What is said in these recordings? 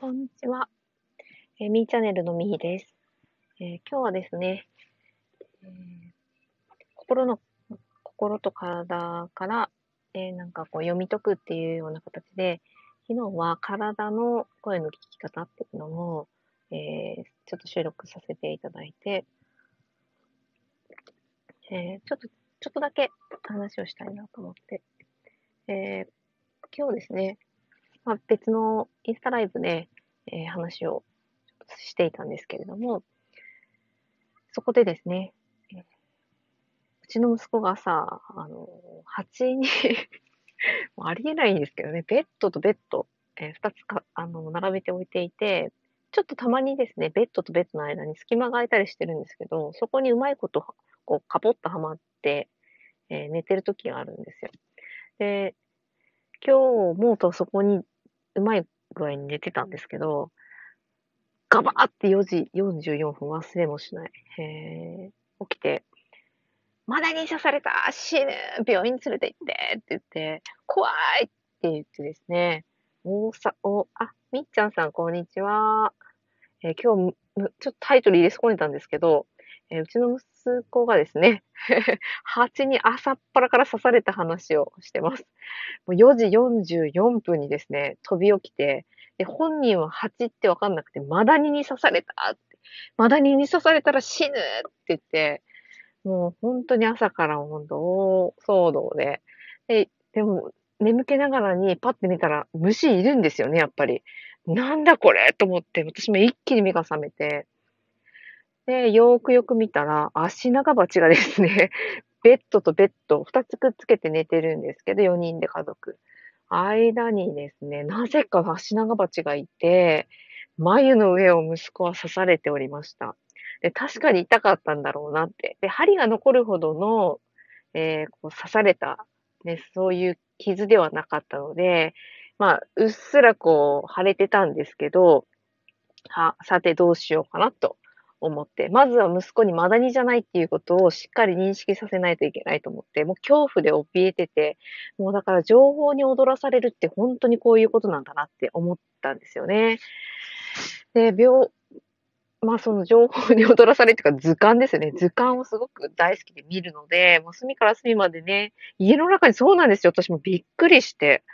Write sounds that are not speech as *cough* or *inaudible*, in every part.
こんにちは。えー、みーチャンネルのみーです、えー、今日はですね、えー、心の、心と体から、えなんかこう読み解くっていうような形で、昨日は体の声の聞き方っていうのを、えちょっと収録させていただいて、えちょっと、ちょっとだけ話をしたいなと思って、え今日ですね、まあ、別のインスタライブで、えー、話をしていたんですけれども、そこでですね、うちの息子がさ、あの、蜂に *laughs* ありえないんですけどね、ベッドとベッド、えー、2つかあの並べておいていて、ちょっとたまにですね、ベッドとベッドの間に隙間が空いたりしてるんですけど、そこにうまいこと、こう、カポッとはまって、えー、寝てる時があるんですよ。で、今日もとそこにうまい具合に寝てたんですけど、ガバーって4時44分忘れもしない。えー、起きて、まだに刺された死ぬ病院連れて行ってって言って、怖いって言ってですね、大さ、お、あ、みっちゃんさん、こんにちは。えー、今日、ちょっとタイトル入れ損ねたんですけど、えー、うちの息子がですね、*laughs* 蜂に朝っぱらから刺された話をしてます。もう4時44分にですね、飛び起きて、で本人は蜂ってわかんなくて、マダニに刺されたって。マダニに刺されたら死ぬって言って、もう本当に朝から本当大騒動で。で、でも眠気ながらにパッて見たら虫いるんですよね、やっぱり。なんだこれと思って、私も一気に目が覚めて、で、よーくよく見たら、足長鉢がですね、*laughs* ベッドとベッド2つくっつけて寝てるんですけど、4人で家族。間にですね、なぜか足長鉢がいて、眉の上を息子は刺されておりました。で、確かに痛かったんだろうなって。で、針が残るほどの、えー、こう刺された、ね、そういう傷ではなかったので、まあ、うっすらこう腫れてたんですけど、は、さてどうしようかなと思って、まずは息子にマダニじゃないっていうことをしっかり認識させないといけないと思って、もう恐怖で怯えてて、もうだから情報に踊らされるって本当にこういうことなんだなって思ったんですよね。で、病、まあその情報に踊らされっていうか図鑑ですよね。図鑑をすごく大好きで見るので、もう隅から隅までね、家の中にそうなんですよ。私もびっくりして。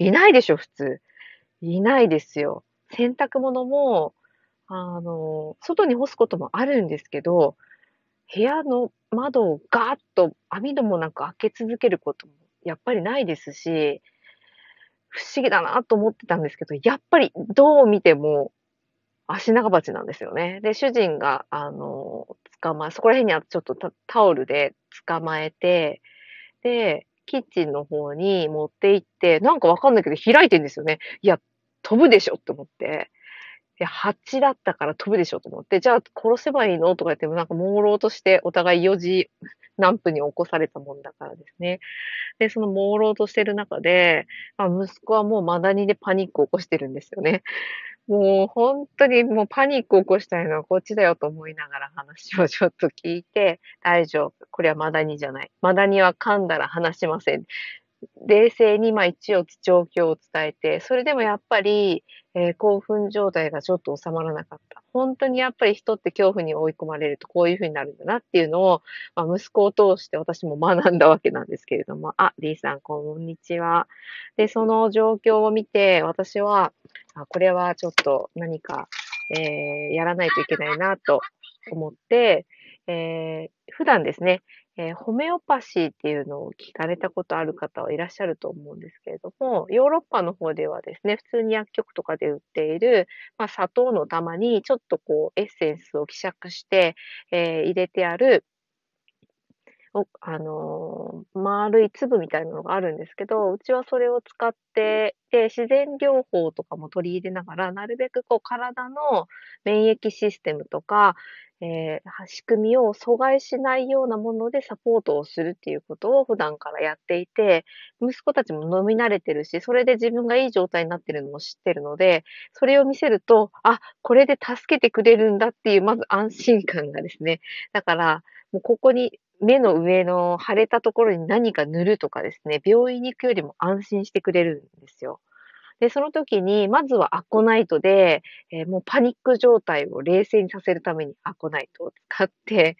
いないでしょ、普通。いないですよ。洗濯物も、あの、外に干すこともあるんですけど、部屋の窓をガーッと網戸もなく開け続けることもやっぱりないですし、不思議だなと思ってたんですけど、やっぱりどう見ても足長鉢なんですよね。で、主人が、あの、捕まえ、そこら辺にはちょっとタオルで捕まえて、で、キッチンの方に持って行って、なんかわかんないけど開いてんですよね。いや、飛ぶでしょって思って。や、蜂だったから飛ぶでしょと思って、じゃあ殺せばいいのとか言ってもなんか朦朧としてお互い4時何分に起こされたもんだからですね。で、その朦朧としてる中で、まあ、息子はもうマダニでパニックを起こしてるんですよね。もう本当にもうパニックを起こしたいのはこっちだよと思いながら話をちょっと聞いて、大丈夫。これはマダニじゃない。マダニは噛んだら話しません。冷静にまあ一応状況を伝えて、それでもやっぱり、えー、興奮状態がちょっと収まらなかった。本当にやっぱり人って恐怖に追い込まれるとこういうふうになるんだなっていうのを、まあ、息子を通して私も学んだわけなんですけれども、あ、リーさん、こんにちは。で、その状況を見て、私は、あこれはちょっと何か、えー、やらないといけないなと思って、えー、普段ですね、えー、ホメオパシーっていうのを聞かれたことある方はいらっしゃると思うんですけれども、ヨーロッパの方ではですね、普通に薬局とかで売っている、まあ、砂糖の玉にちょっとこうエッセンスを希釈して、えー、入れてある、おあのー、丸い粒みたいなのがあるんですけど、うちはそれを使って、で、自然療法とかも取り入れながら、なるべくこう体の免疫システムとか、えー、仕組みを阻害しないようなものでサポートをするっていうことを普段からやっていて、息子たちも飲み慣れてるし、それで自分がいい状態になってるのも知ってるので、それを見せると、あ、これで助けてくれるんだっていう、まず安心感がですね。だから、もうここに目の上の腫れたところに何か塗るとかですね、病院に行くよりも安心してくれるんですよ。で、その時に、まずはアコナイトで、えー、もうパニック状態を冷静にさせるためにアコナイトを使って、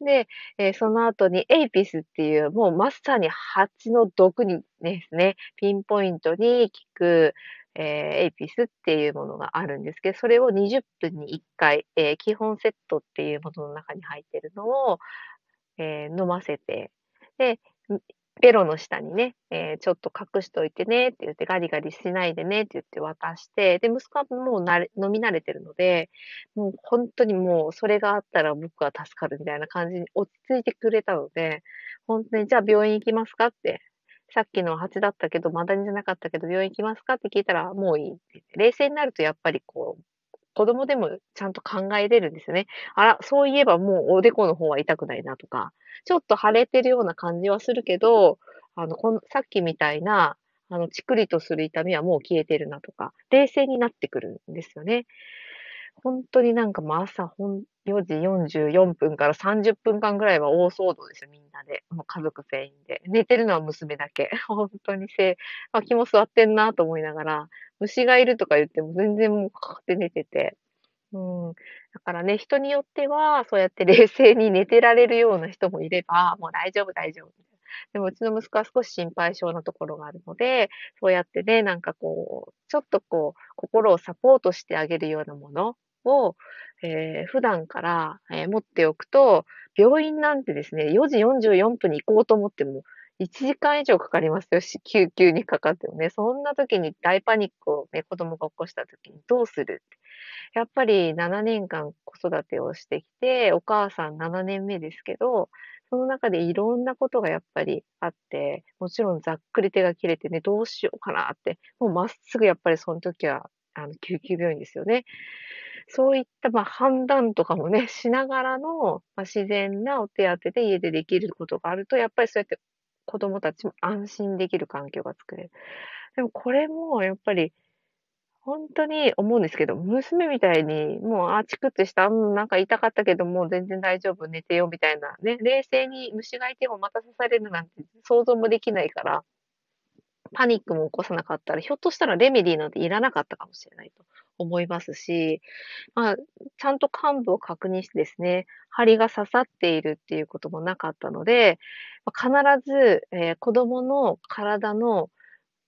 で、えー、その後にエイピスっていう、もうまさに蜂の毒にですね、ピンポイントに効く、えー、エイピスっていうものがあるんですけど、それを20分に1回、えー、基本セットっていうものの中に入ってるのを、えー、飲ませて、で、ベロの下にね、えー、ちょっと隠しといてねって言って、ガリガリしないでねって言って渡して、で、息子はもうなれ飲み慣れてるので、もう本当にもうそれがあったら僕は助かるみたいな感じに落ち着いてくれたので、本当にじゃあ病院行きますかってさっきの蜂だったけど、マダニじゃなかったけど、病院行きますかって聞いたら、もういいってって。冷静になるとやっぱりこう、子供でもちゃんと考えれるんですよね。あら、そういえばもうおでこの方は痛くないなとか、ちょっと腫れてるような感じはするけど、あの、このさっきみたいな、あの、チクリとする痛みはもう消えてるなとか、冷静になってくるんですよね。本当になんかもう朝ほん4時44分から30分間ぐらいは大騒動ですよ、みんなで。もう家族全員で。寝てるのは娘だけ。*laughs* 本当にせ、気も座ってんなと思いながら、虫がいるとか言っても全然もうかかって寝てて。うん。だからね、人によっては、そうやって冷静に寝てられるような人もいれば、もう大丈夫、大丈夫。でもうちの息子は少し心配性なところがあるので、そうやってね、なんかこう、ちょっとこう、心をサポートしてあげるようなものを、えー、普段から、えー、持っておくと、病院なんてですね、4時44分に行こうと思っても、1時間以上かかりますよし、*laughs* 救急にかかってもね。そんな時に大パニックをね、子供が起こした時にどうする？やっぱり7年間子育てをしてきて、お母さん7年目ですけど、その中でいろんなことがやっぱりあって、もちろんざっくり手が切れてね、どうしようかなって、もうまっすぐやっぱりその時は、あの、救急病院ですよね。そういった、まあ、判断とかもね、*laughs* しながらの、まあ、自然なお手当で家でできることがあると、やっぱりそうやって子供たちも安心できる環境が作れる。でもこれもやっぱり、本当に思うんですけど、娘みたいに、もう、あ、チクってした、うん、なんか痛かったけど、もう全然大丈夫、寝てよ、みたいなね、冷静に虫がいてもまた刺されるなんて想像もできないから、パニックも起こさなかったら、ひょっとしたらレメディーなんていらなかったかもしれないと思いますし、まあ、ちゃんと幹部を確認してですね、針が刺さっているっていうこともなかったので、必ず、えー、子供の体の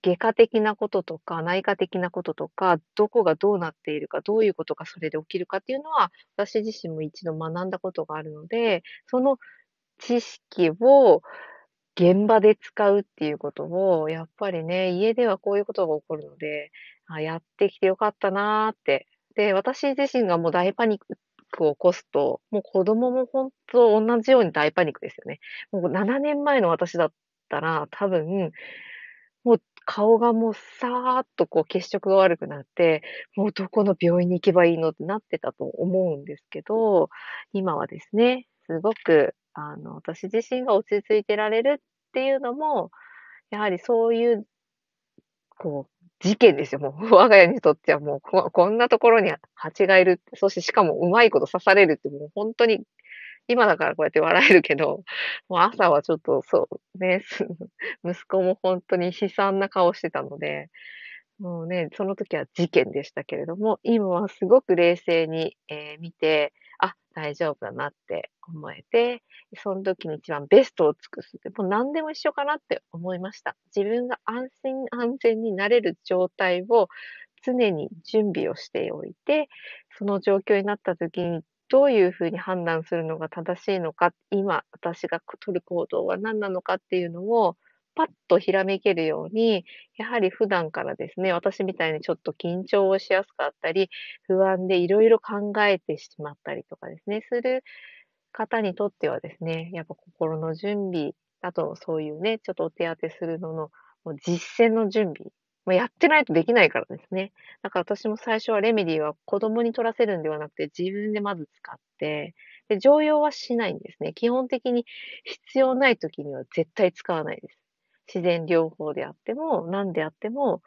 外科的なこととか、内科的なこととか、どこがどうなっているか、どういうことがそれで起きるかっていうのは、私自身も一度学んだことがあるので、その知識を現場で使うっていうことを、やっぱりね、家ではこういうことが起こるので、あやってきてよかったなーって。で、私自身がもう大パニックを起こすと、もう子供も本当同じように大パニックですよね。もう7年前の私だったら、多分、もう顔がもうさーっとこう血色が悪くなって、もうどこの病院に行けばいいのってなってたと思うんですけど、今はですね、すごく、あの、私自身が落ち着いてられるっていうのも、やはりそういう、こう、事件ですよ。もう、我が家にとってはもうこ、こんなところに蜂がいる。そしてしかもうまいこと刺されるって、もう本当に、今だからこうやって笑えるけど、もう朝はちょっとそうね、*laughs* 息子も本当に悲惨な顔してたので、もうね、その時は事件でしたけれども、今はすごく冷静に、えー、見て、大丈夫だなって思えて、その時に一番ベストを尽くすって、もう何でも一緒かなって思いました。自分が安心安全になれる状態を常に準備をしておいて、その状況になった時にどういうふうに判断するのが正しいのか、今私が取る行動は何なのかっていうのをパッとひらめけるように、やはり普段からですね、私みたいにちょっと緊張をしやすかったり、不安でいろいろ考えてしまったりとかですね、する方にとってはですね、やっぱ心の準備、あとそういうね、ちょっとお手当てするのの、もう実践の準備。もうやってないとできないからですね。だから私も最初はレメディは子供に取らせるんではなくて自分でまず使って、で、常用はしないんですね。基本的に必要ない時には絶対使わないです。自然療法であっても、何であっても、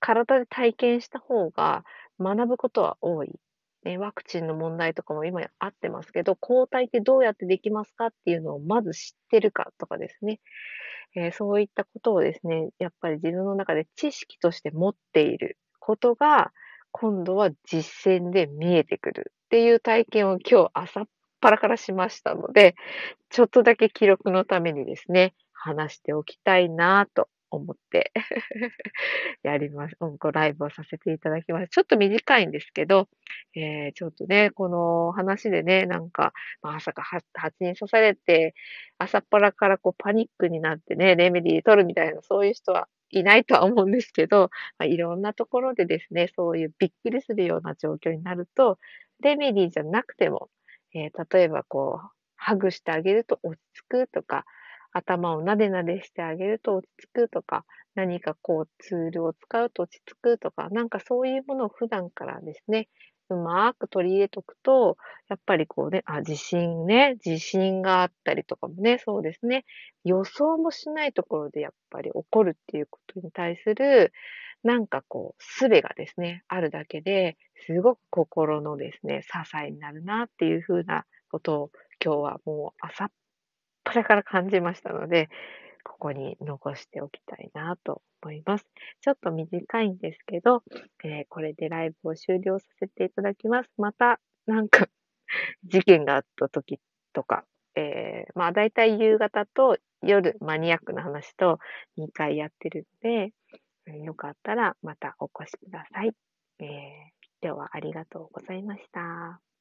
体で体験した方が学ぶことは多いね、ワクチンの問題とかも今あってますけど、抗体ってどうやってできますかっていうのをまず知ってるかとかですね。えー、そういったことをですね、やっぱり自分の中で知識として持っていることが、今度は実践で見えてくるっていう体験を今日朝っぱらからしましたので、ちょっとだけ記録のためにですね、話しておきたいなと思って *laughs* やります。うんこライブをさせていただきます。ちょっと短いんですけど、えー、ちょっとね、この話でね、なんか、まさか蜂に刺されて、朝っぱらからこうパニックになってね、レメディー取るみたいな、そういう人はいないとは思うんですけど、まあ、いろんなところでですね、そういうびっくりするような状況になると、レメディーじゃなくても、えー、例えばこう、ハグしてあげると落ち着くとか、頭をなでなでしてあげると落ち着くとか、何かこうツールを使うと落ち着くとか、なんかそういうものを普段からですね、うまく取り入れとくと、やっぱりこうね、あ、自信ね、自信があったりとかもね、そうですね。予想もしないところでやっぱり起こるっていうことに対する、なんかこう、すべがですね、あるだけで、すごく心のですね、支えになるなっていうふうなことを今日はもう朝っぱらから感じましたので、ここに残しておきたいなと思います。ちょっと短いんですけど、えー、これでライブを終了させていただきます。また、なんか *laughs* 事件があった時とか、えー、まあ大体夕方と夜マニアックな話と2回やってるので、よかったらまたお越しください。えー、今日はありがとうございました。